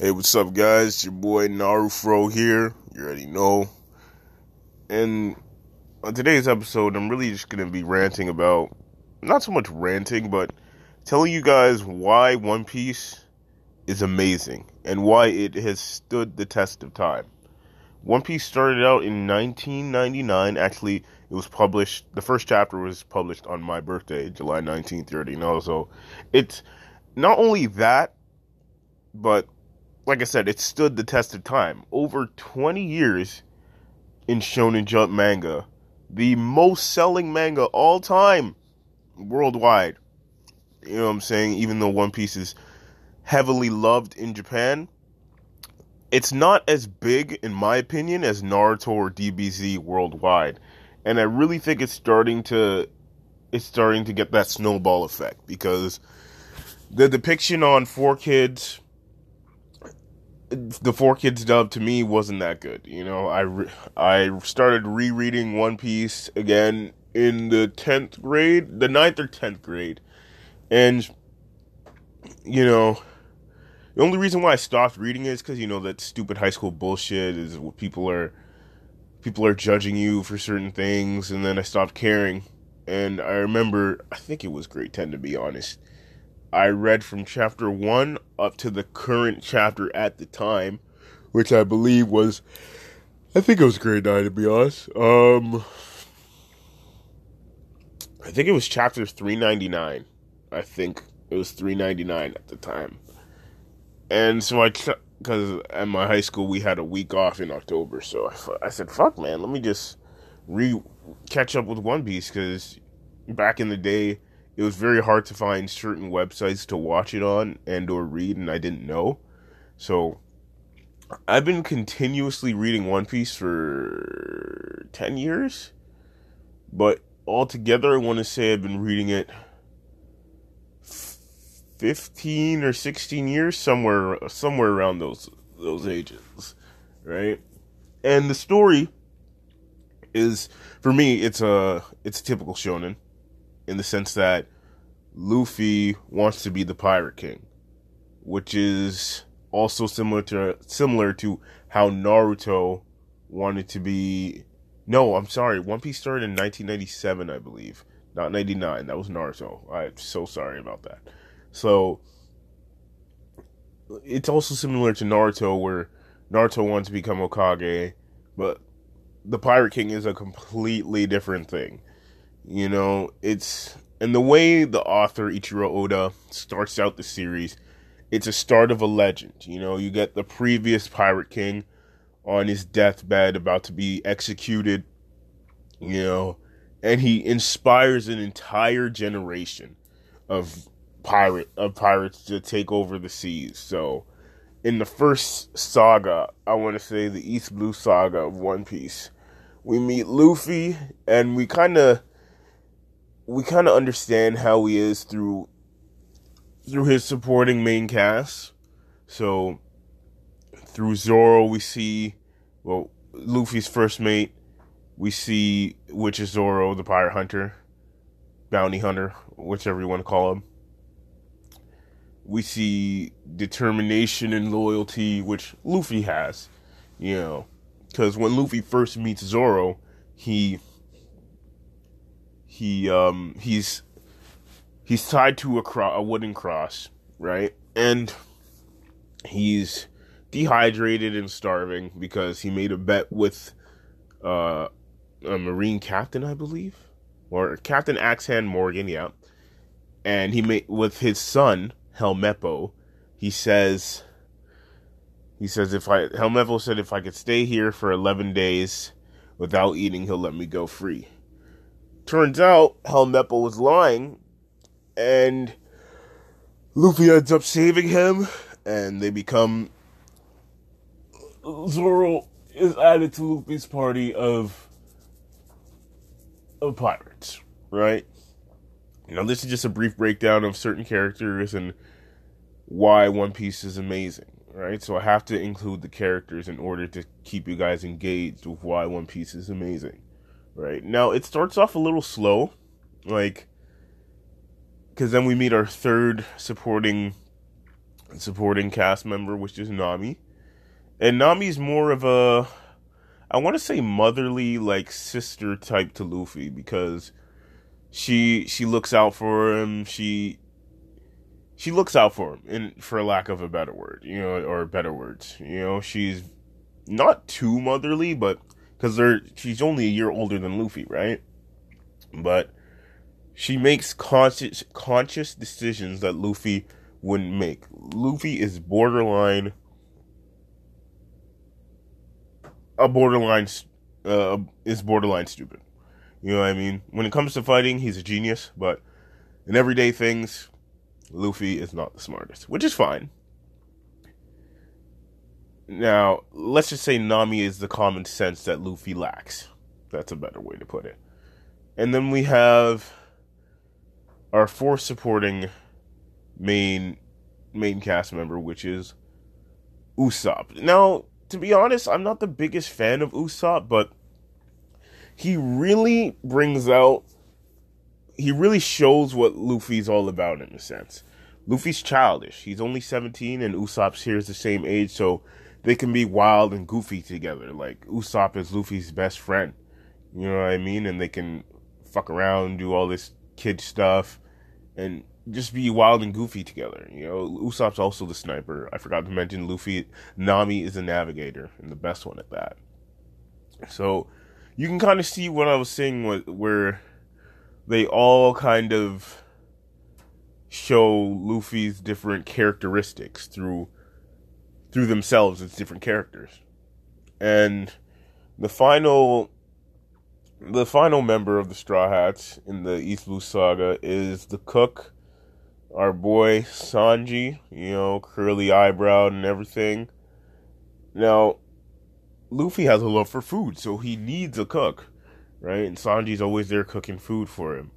Hey, what's up, guys? It's your boy Narufro here. You already know. And on today's episode, I'm really just going to be ranting about, not so much ranting, but telling you guys why One Piece is amazing and why it has stood the test of time. One Piece started out in 1999. Actually, it was published, the first chapter was published on my birthday, July 1930. And also, it's not only that, but like I said, it stood the test of time. Over 20 years in Shonen Jump manga, the most selling manga all time worldwide. You know what I'm saying? Even though One Piece is heavily loved in Japan, it's not as big, in my opinion, as Naruto or DBZ worldwide. And I really think it's starting to it's starting to get that snowball effect because the depiction on 4Kids the 4Kids dub to me wasn't that good. You know, I re- I started rereading One Piece again in the tenth grade, the 9th or tenth grade, and you know, the only reason why I stopped reading it is because you know that stupid high school bullshit is what people are people are judging you for certain things, and then I stopped caring. And I remember, I think it was grade ten to be honest I read from chapter one up to the current chapter at the time, which I believe was, I think it was grade nine to be honest. Um, I think it was chapter three ninety nine. I think it was three ninety nine at the time, and so I because at my high school we had a week off in October, so I, I said, "Fuck, man, let me just re catch up with One Piece," because back in the day it was very hard to find certain websites to watch it on and or read and I didn't know. So I've been continuously reading One Piece for 10 years. But altogether I want to say I've been reading it 15 or 16 years somewhere somewhere around those those ages, right? And the story is for me it's a it's a typical shonen in the sense that Luffy wants to be the Pirate King, which is also similar to similar to how Naruto wanted to be. No, I'm sorry. One Piece started in 1997, I believe, not 99. That was Naruto. I'm so sorry about that. So it's also similar to Naruto, where Naruto wants to become Hokage, but the Pirate King is a completely different thing. You know, it's and the way the author Eiichiro Oda starts out the series, it's a start of a legend. You know, you get the previous Pirate King on his deathbed about to be executed, you know, and he inspires an entire generation of pirate of pirates to take over the seas. So, in the first saga, I want to say the East Blue saga of One Piece, we meet Luffy and we kind of we kind of understand how he is through through his supporting main cast. So through Zoro, we see well Luffy's first mate. We see which is Zoro, the pirate hunter, bounty hunter, whichever you want to call him. We see determination and loyalty, which Luffy has, you know, because when Luffy first meets Zoro, he he um he's he's tied to a cro- a wooden cross, right? And he's dehydrated and starving because he made a bet with uh, a marine captain, I believe, or Captain Axehand Morgan, yeah. And he made with his son Helmeppo. He says, he says if I Helmeppo said if I could stay here for eleven days without eating, he'll let me go free. Turns out Helmeppo was lying, and Luffy ends up saving him, and they become. Zoro is added to Luffy's party of of pirates, right? Now, this is just a brief breakdown of certain characters and why One Piece is amazing, right? So I have to include the characters in order to keep you guys engaged with why One Piece is amazing right? Now it starts off a little slow, like because then we meet our third supporting supporting cast member, which is Nami. And Nami's more of a I want to say motherly like sister type to Luffy because she she looks out for him. She she looks out for him, in for lack of a better word, you know, or better words, you know, she's not too motherly, but because they're she's only a year older than Luffy, right? But she makes conscious conscious decisions that Luffy wouldn't make. Luffy is borderline a borderline uh, is borderline stupid. You know what I mean? When it comes to fighting, he's a genius, but in everyday things, Luffy is not the smartest, which is fine. Now, let's just say Nami is the common sense that Luffy lacks. That's a better way to put it. And then we have our fourth supporting main main cast member, which is Usopp. Now, to be honest, I'm not the biggest fan of Usopp, but he really brings out he really shows what Luffy's all about in a sense. Luffy's childish. He's only 17 and Usopp's here is the same age, so they can be wild and goofy together. Like Usopp is Luffy's best friend. You know what I mean? And they can fuck around, do all this kid stuff and just be wild and goofy together. You know, Usopp's also the sniper. I forgot to mention Luffy. Nami is a navigator and the best one at that. So you can kind of see what I was saying where they all kind of show Luffy's different characteristics through through themselves as different characters. And the final the final member of the Straw Hats in the East Blue Saga is the cook our boy Sanji, you know, curly eyebrow and everything. Now, Luffy has a love for food, so he needs a cook, right? And Sanji's always there cooking food for him.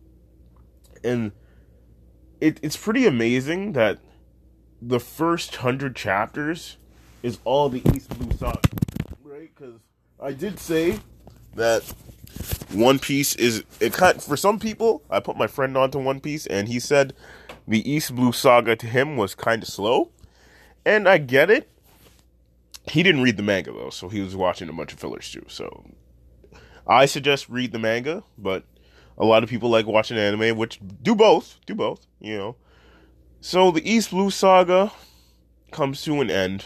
And it, it's pretty amazing that the first hundred chapters is all the East Blue Saga, right? Because I did say that One Piece is it kind for some people. I put my friend onto One Piece, and he said the East Blue saga to him was kind of slow. And I get it. He didn't read the manga though, so he was watching a bunch of fillers too. So I suggest read the manga, but a lot of people like watching anime, which do both, do both, you know. So the East Blue saga comes to an end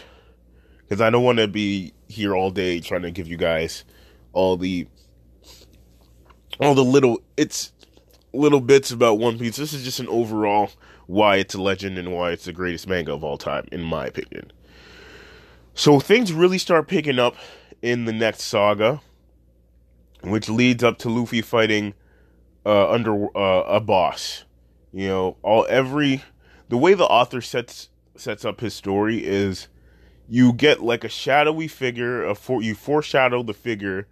because I don't want to be here all day trying to give you guys all the all the little it's little bits about One Piece. This is just an overall why it's a legend and why it's the greatest manga of all time, in my opinion. So things really start picking up in the next saga, which leads up to Luffy fighting uh, under uh, a boss. You know, all every the way the author sets sets up his story is you get like a shadowy figure, a for you foreshadow the figure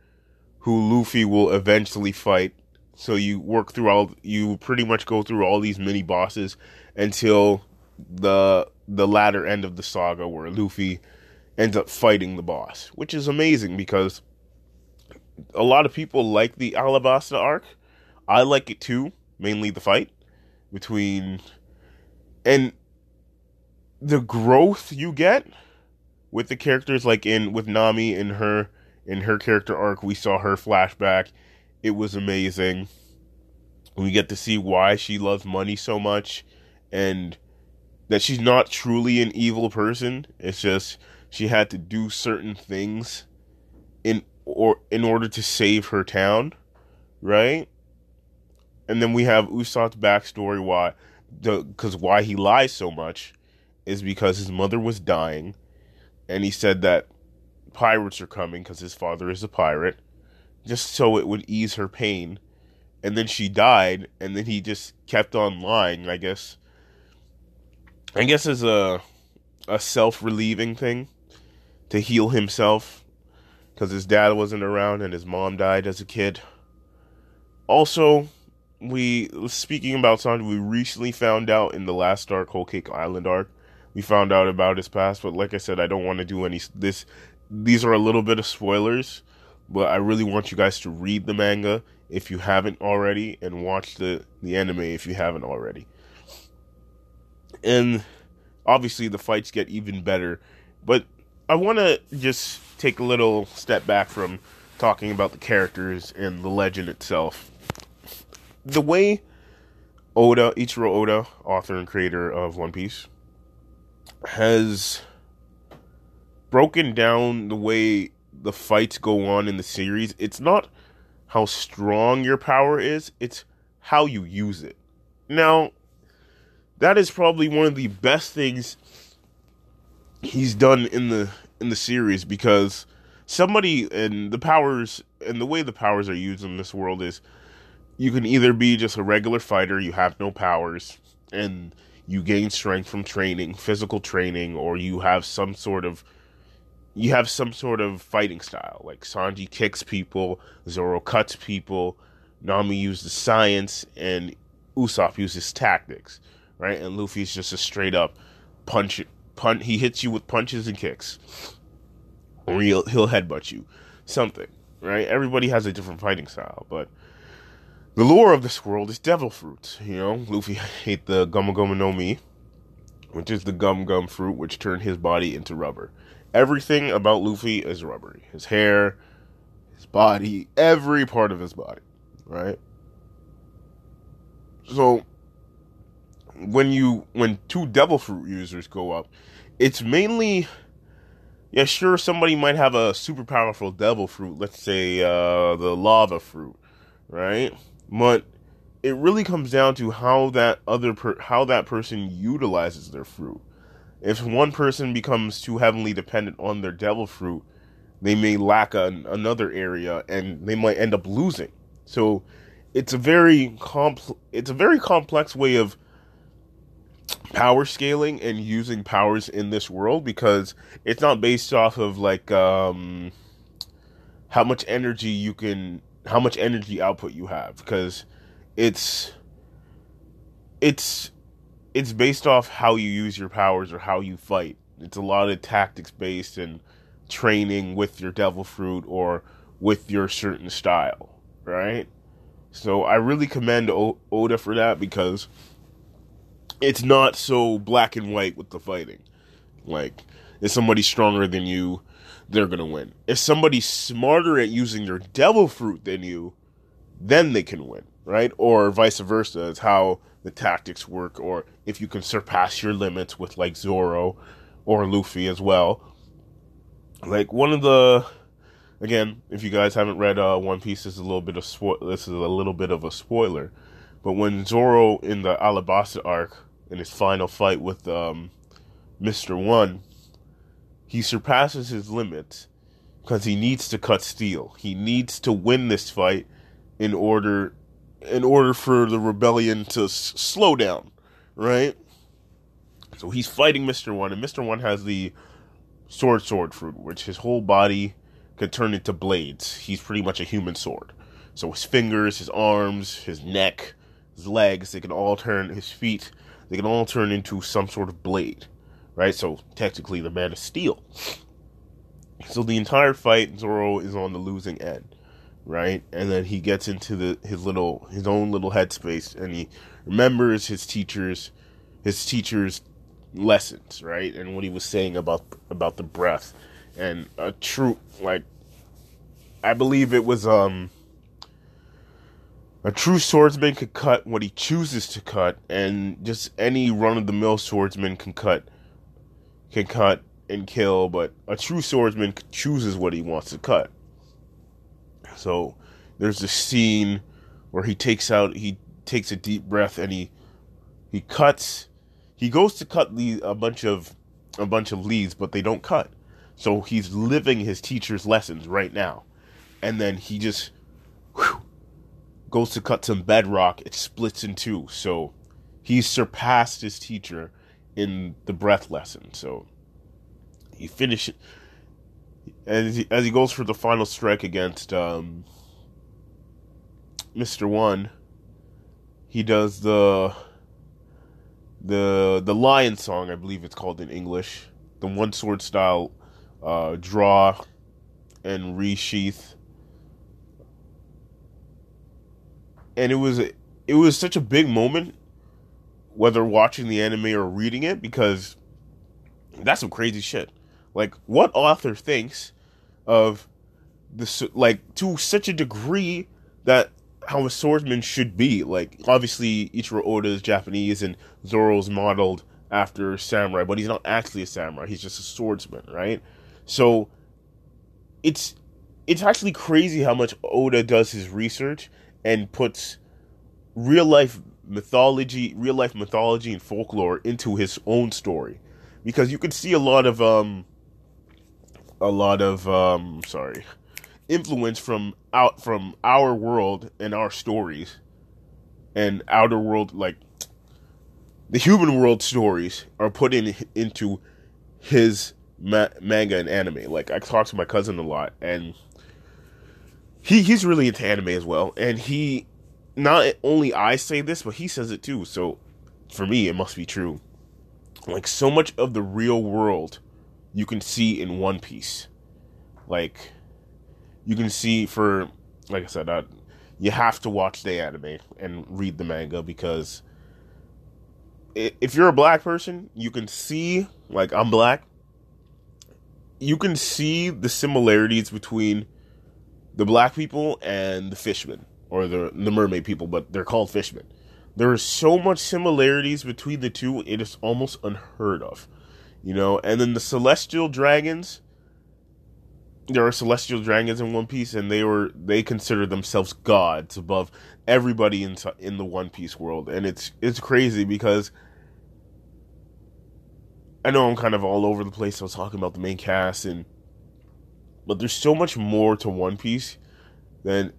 who Luffy will eventually fight so you work through all you pretty much go through all these mini bosses until the the latter end of the saga where Luffy ends up fighting the boss, which is amazing because a lot of people like the Alabasta arc. I like it too, mainly the fight between and the growth you get with the characters like in with Nami and her in her character arc we saw her flashback it was amazing. We get to see why she loves money so much and that she's not truly an evil person. It's just she had to do certain things in or in order to save her town, right? And then we have Usopp's backstory why the because why he lies so much is because his mother was dying, and he said that pirates are coming because his father is a pirate, just so it would ease her pain. And then she died, and then he just kept on lying, I guess. I guess as a a self relieving thing to heal himself because his dad wasn't around and his mom died as a kid. Also, we speaking about something we recently found out in the last arc, Whole Cake Island arc. We found out about his past, but like I said, I don't want to do any this. These are a little bit of spoilers, but I really want you guys to read the manga if you haven't already and watch the the anime if you haven't already. And obviously the fights get even better. But I want to just take a little step back from talking about the characters and the legend itself. The way Oda, Eiichiro Oda, author and creator of One Piece, has broken down the way the fights go on in the series. It's not how strong your power is, it's how you use it. Now, that is probably one of the best things he's done in the in the series because somebody and the powers and the way the powers are used in this world is you can either be just a regular fighter, you have no powers, and you gain strength from training, physical training, or you have some sort of you have some sort of fighting style. Like Sanji kicks people, Zoro cuts people, Nami uses science, and Usopp uses tactics, right? And Luffy's just a straight up punch punch he hits you with punches and kicks. Or he'll he'll headbutt you. Something. Right? Everybody has a different fighting style, but the lore of this world is devil fruits. You know, Luffy ate the Gomu Gomu no Mi, which is the gum gum fruit which turned his body into rubber. Everything about Luffy is rubbery. His hair, his body, every part of his body, right? So when you when two devil fruit users go up, it's mainly yeah, sure somebody might have a super powerful devil fruit, let's say uh the lava fruit, right? But it really comes down to how that other per- how that person utilizes their fruit. If one person becomes too heavily dependent on their devil fruit, they may lack an, another area and they might end up losing. So it's a very compl- it's a very complex way of power scaling and using powers in this world because it's not based off of like um how much energy you can how much energy output you have because it's it's it's based off how you use your powers or how you fight. It's a lot of tactics based and training with your devil fruit or with your certain style, right? So I really commend o- Oda for that because it's not so black and white with the fighting. Like, if somebody's stronger than you, they're gonna win. If somebody's smarter at using their devil fruit than you, then they can win, right? Or vice versa. It's how the tactics work, or if you can surpass your limits with like Zoro or Luffy as well. Like one of the again, if you guys haven't read uh, One Piece, this is a little bit of spo- this is a little bit of a spoiler. But when Zoro in the Alabasta arc in his final fight with um, Mister One, he surpasses his limits because he needs to cut steel. He needs to win this fight in order in order for the rebellion to s- slow down, right? So he's fighting Mister One, and Mister One has the sword sword fruit, which his whole body can turn into blades. He's pretty much a human sword. So his fingers, his arms, his neck, his legs, they can all turn his feet, they can all turn into some sort of blade. Right? So technically the man of steel. So the entire fight Zoro is on the losing end. Right? And then he gets into the his little his own little headspace and he remembers his teachers his teachers lessons, right? And what he was saying about about the breath and a true like I believe it was um a true swordsman could cut what he chooses to cut and just any run of the mill swordsman can cut can cut and kill, but a true swordsman chooses what he wants to cut. So there's this scene where he takes out he takes a deep breath and he he cuts he goes to cut the a bunch of a bunch of leaves, but they don't cut. So he's living his teacher's lessons right now, and then he just whew, goes to cut some bedrock. It splits in two. So he's surpassed his teacher in the breath lesson. So he finishes as he, as he goes for the final strike against um, Mister One. He does the the the lion song, I believe it's called in English, the one sword style uh, draw and resheath, and it was it was such a big moment, whether watching the anime or reading it, because That's some crazy shit. Like, what author thinks of this like to such a degree that how a swordsman should be? Like, obviously, Eiichiro Oda is Japanese and Zoro's modeled after samurai, but he's not actually a samurai. He's just a swordsman, right? So, it's it's actually crazy how much Oda does his research and puts real life mythology, real life mythology and folklore into his own story, because you can see a lot of um, a lot of um, sorry, influence from out from our world and our stories, and outer world like the human world stories are put in into his ma- manga and anime. Like I talk to my cousin a lot, and he he's really into anime as well, and he not only I say this, but he says it too. So for me, it must be true. Like so much of the real world you can see in One Piece. Like you can see for like I said, uh, you have to watch the anime and read the manga because if you're a black person, you can see like I'm black. You can see the similarities between the black people and the fishmen or the the mermaid people, but they're called fishmen. There are so much similarities between the two; it is almost unheard of, you know. And then the celestial dragons. There are celestial dragons in One Piece, and they were they consider themselves gods above everybody in in the One Piece world, and it's it's crazy because I know I'm kind of all over the place. I was talking about the main cast, and but there's so much more to One Piece than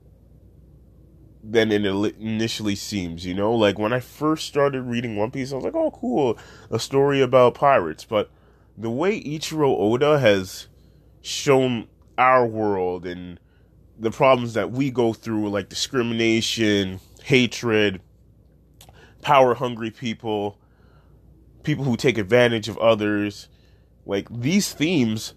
than it initially seems. You know, like when I first started reading One Piece, I was like, "Oh, cool, a story about pirates." But the way Eiichiro Oda has shown our world and the problems that we go through, like discrimination, hatred, power hungry people, people who take advantage of others, like these themes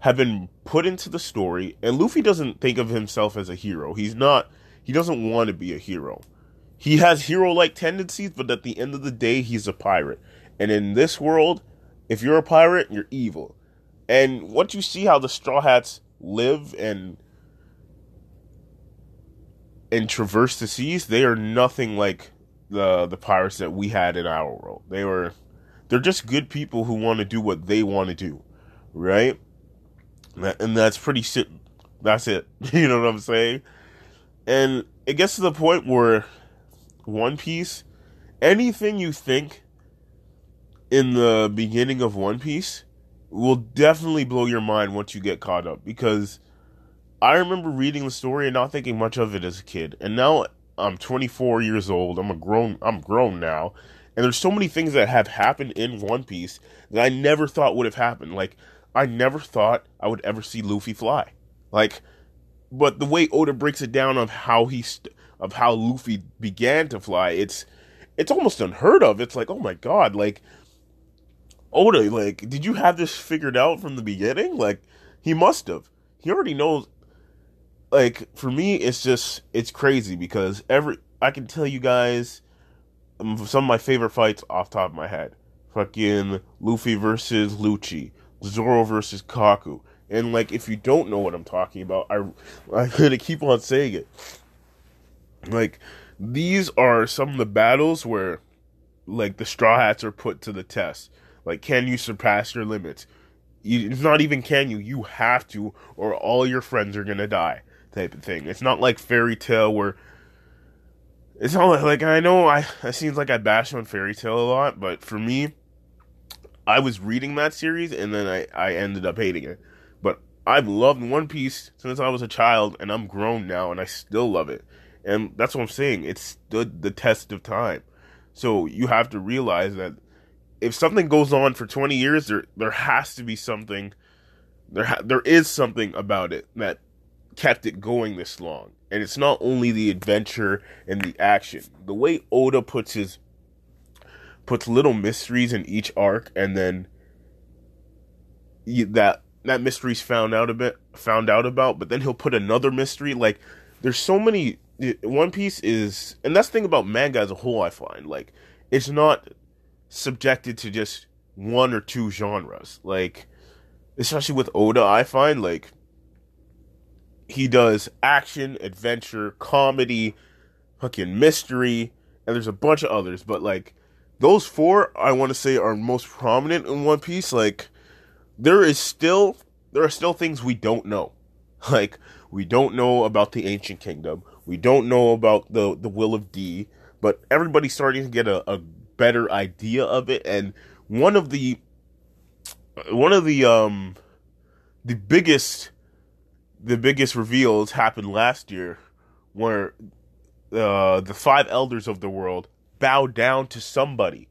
have been put into the story, and Luffy doesn't think of himself as a hero. He's not he doesn't want to be a hero. He has hero like tendencies, but at the end of the day, he's a pirate. And in this world, if you're a pirate, you're evil. And once you see how the Straw Hats live and and traverse the seas, they are nothing like the the pirates that we had in our world. They were they're just good people who want to do what they want to do, right? And that's pretty shit. That's it. You know what I'm saying? And it gets to the point where One Piece, anything you think in the beginning of One Piece will definitely blow your mind once you get caught up because I remember reading the story and not thinking much of it as a kid. And now I'm 24 years old. I'm a grown I'm grown now. And there's so many things that have happened in One Piece that I never thought would have happened. Like I never thought I would ever see Luffy fly. Like but the way Oda breaks it down of how he st- of how Luffy began to fly, it's it's almost unheard of. It's like, oh my god, like Oda, like, did you have this figured out from the beginning? Like, he must have. He already knows. Like, for me, it's just it's crazy because every I can tell you guys um, some of my favorite fights off top of my head. Fucking Luffy versus Lucci, Zoro versus Kaku. And like, if you don't know what I'm talking about, I I'm gonna keep on saying it. Like, these are some of the battles where, like, the Straw Hats are put to the test. Like, can you surpass your limits? It's not even can you, you have to, or all your friends are gonna die, type of thing. It's not like Fairy Tail where it's not like, like I know I it seems like I bash on Fairy Tail a lot, but for me, I was reading that series and then I I ended up hating it. I've loved One Piece since I was a child, and I'm grown now, and I still love it. And that's what I'm saying. It stood the test of time. So you have to realize that if something goes on for 20 years, there there has to be something. There ha- there is something about it that kept it going this long. And it's not only the adventure and the action. The way Oda puts his puts little mysteries in each arc, and then that that mystery's found out a bit found out about, but then he'll put another mystery. Like there's so many. One Piece is, and that's the thing about manga as a whole. I find like it's not subjected to just one or two genres. Like, especially with Oda, I find like he does action, adventure, comedy, fucking mystery, and there's a bunch of others, but like those four I want to say are most prominent in One Piece. Like there is still there are still things we don't know. Like we don't know about the ancient kingdom. We don't know about the the will of D, but everybody's starting to get a, a better idea of it and one of the one of the um the biggest the biggest reveals happened last year where uh, the five elders of the world bow down to somebody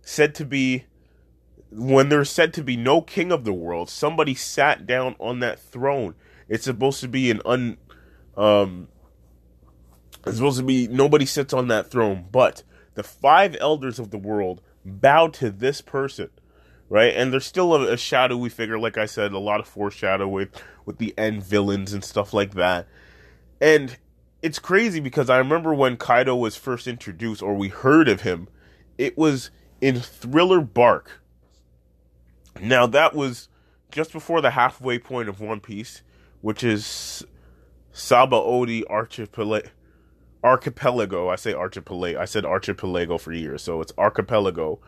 said to be when there's said to be no king of the world somebody sat down on that throne. It's supposed to be an un um it's supposed to be nobody sits on that throne but the five elders of the world bow to this person right? And there's still a, a shadowy figure like i said a lot of foreshadow with with the end villains and stuff like that. And it's crazy because I remember when Kaido was first introduced or we heard of him, it was in Thriller Bark. Now that was just before the halfway point of One Piece, which is Sabaody Archipelago. Archipelago. I say archipelago. I said archipelago for years, so it's archipelago.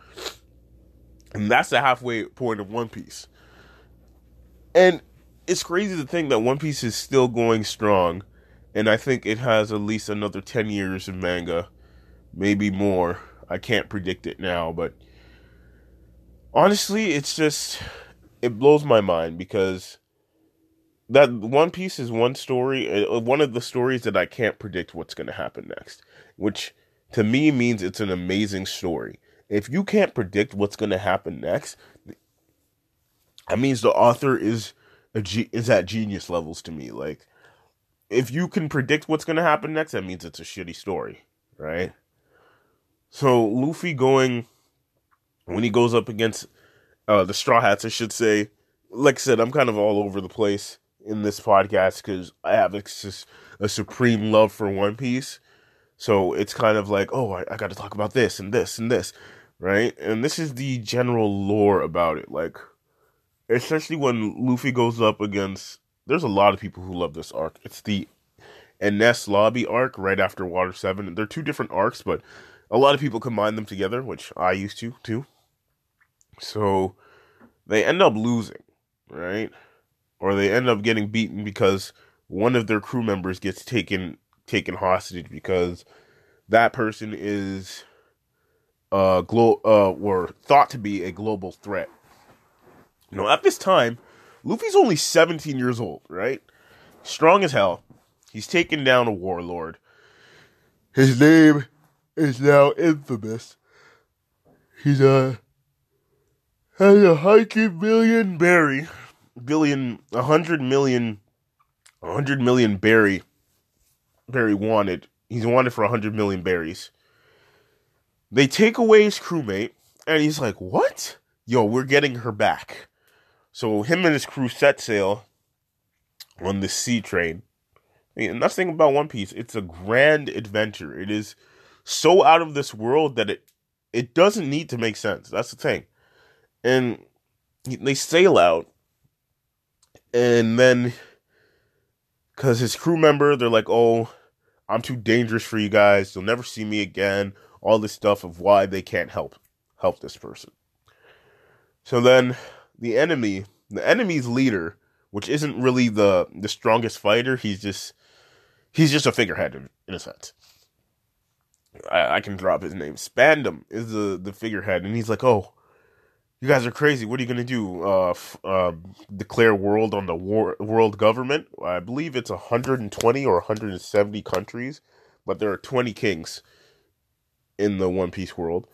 And that's the halfway point of One Piece. And it's crazy to think that One Piece is still going strong and I think it has at least another 10 years of manga, maybe more. I can't predict it now, but honestly, it's just it blows my mind because that One Piece is one story, uh, one of the stories that I can't predict what's going to happen next, which to me means it's an amazing story. If you can't predict what's going to happen next, that means the author is a G- is at genius levels to me. Like if you can predict what's going to happen next, that means it's a shitty story, right? So Luffy going when he goes up against uh, the Straw Hats, I should say. Like I said, I'm kind of all over the place in this podcast because I have a, a, supreme love for One Piece. So it's kind of like, oh, I, I got to talk about this and this and this, right? And this is the general lore about it. Like, especially when Luffy goes up against there's a lot of people who love this arc. It's the Enies Lobby arc right after Water 7. They're two different arcs, but a lot of people combine them together, which I used to too. So they end up losing, right? Or they end up getting beaten because one of their crew members gets taken taken hostage because that person is uh glo- uh or thought to be a global threat. You know, at this time, Luffy's only 17 years old, right? Strong as hell. He's taken down a warlord. His name is now infamous. He's a has a hundred million berry, billion, a hundred million, a hundred million berry, berry wanted. He's wanted for a hundred million berries. They take away his crewmate, and he's like, "What? Yo, we're getting her back." So him and his crew set sail on the sea train. I mean, that's the thing about One Piece. It's a grand adventure. It is so out of this world that it it doesn't need to make sense. That's the thing. And they sail out, and then because his crew member, they're like, "Oh, I'm too dangerous for you guys. You'll never see me again." All this stuff of why they can't help help this person. So then the enemy, the enemy's leader, which isn't really the the strongest fighter, he's just he's just a figurehead in, in a sense. I, I, can drop his name. Spandam is the the figurehead, and he's like, "Oh, you guys are crazy. What are you gonna do? Uh, f- uh, declare world on the war- world government? I believe it's 120 or 170 countries, but there are 20 kings in the One Piece world,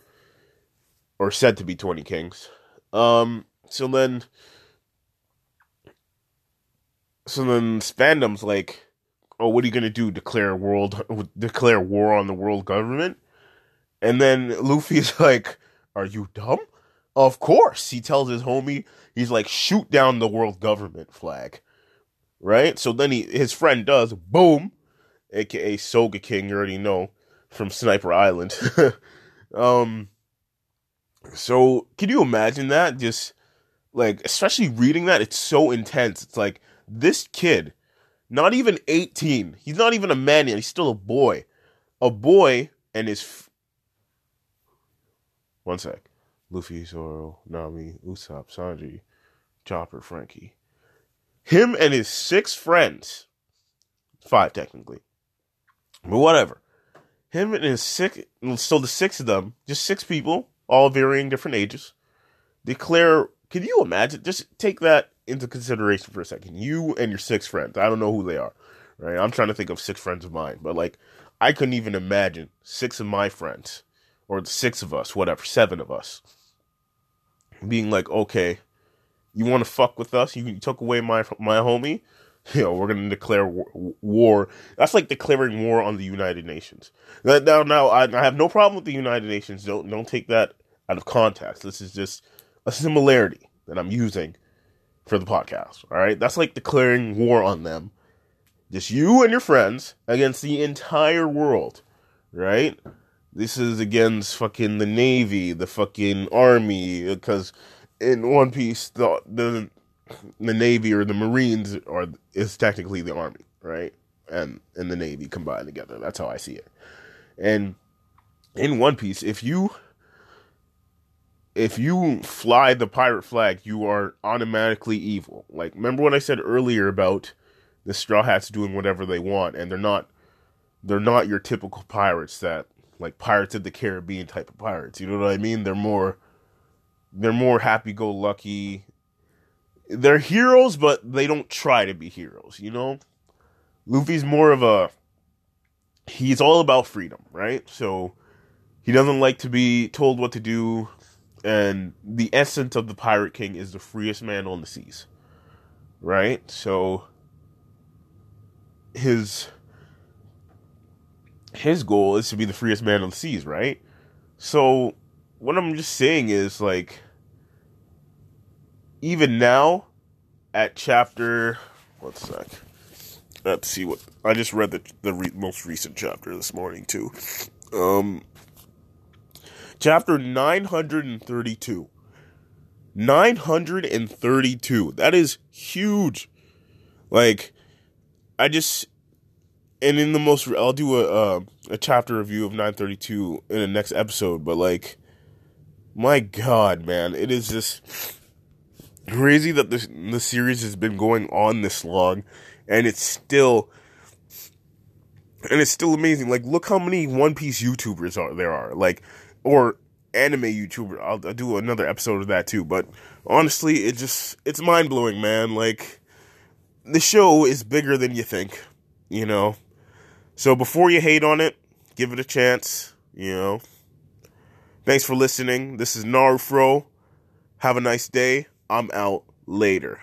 or said to be 20 kings. Um, so then, so then Spandam's like, "Oh, what are you gonna do? Declare world, declare war on the world government?" And then Luffy's like, "Are you dumb?" Of course, he tells his homie, he's like, "Shoot down the world government flag." Right? So then he, his friend does, boom, aka Sogeking, you already know from Sniper Island. um, So, can you imagine that? Just like, especially reading that, it's so intense. It's like this kid, not even 18, he's not even a man yet, he's still a boy. A boy and his. F- One sec. Luffy, Zoro, Nami, Usopp, Sanji, Chopper, Franky. Him and his six friends, five technically, but whatever. Him and his six, so the six of them, just six people, all varying different ages, declare. Can you imagine? Just take that into consideration for a second. You and your six friends. I don't know who they are, right? I'm trying to think of six friends of mine, but like, I couldn't even imagine six of my friends, or six of us, whatever, seven of us, being like, okay, you want to fuck with us? You took away my my homie. You know, we're gonna declare war. That's like declaring war on the United Nations. Now, now, I, I have no problem with the United Nations. Don't don't take that out of context. This is just a similarity that I'm using for the podcast. All right, that's like declaring war on them. Just you and your friends against the entire world, right? This is against fucking the Navy, the fucking Army, because in One Piece, the the the Navy or the Marines are is technically the Army, right? And and the Navy combined together. That's how I see it. And in One Piece, if you if you fly the pirate flag, you are automatically evil. Like remember what I said earlier about the Straw Hats doing whatever they want, and they're not they're not your typical pirates that like Pirates of the Caribbean type of pirates. You know what I mean? They're more they're more happy go lucky. They're heroes, but they don't try to be heroes, you know? Luffy's more of a he's all about freedom, right? So he doesn't like to be told what to do, and the essence of the Pirate King is the freest man on the seas. Right? So his his goal is to be the freest man on the seas, right? So what I'm just saying is like even now at chapter one sec. Let's see what I just read the the re, most recent chapter this morning too. Um chapter 932. 932. That is huge. Like I just and in the most I'll do a uh, a chapter review of 932 in the next episode, but like my god, man, it is just crazy that this the series has been going on this long and it's still and it's still amazing. Like look how many One Piece YouTubers are there are. Like or anime YouTuber. I'll, I'll do another episode of that too, but honestly, it just it's mind-blowing, man. Like the show is bigger than you think, you know. So before you hate on it, give it a chance, you know. Thanks for listening. This is Narufro. Have a nice day. I'm out later.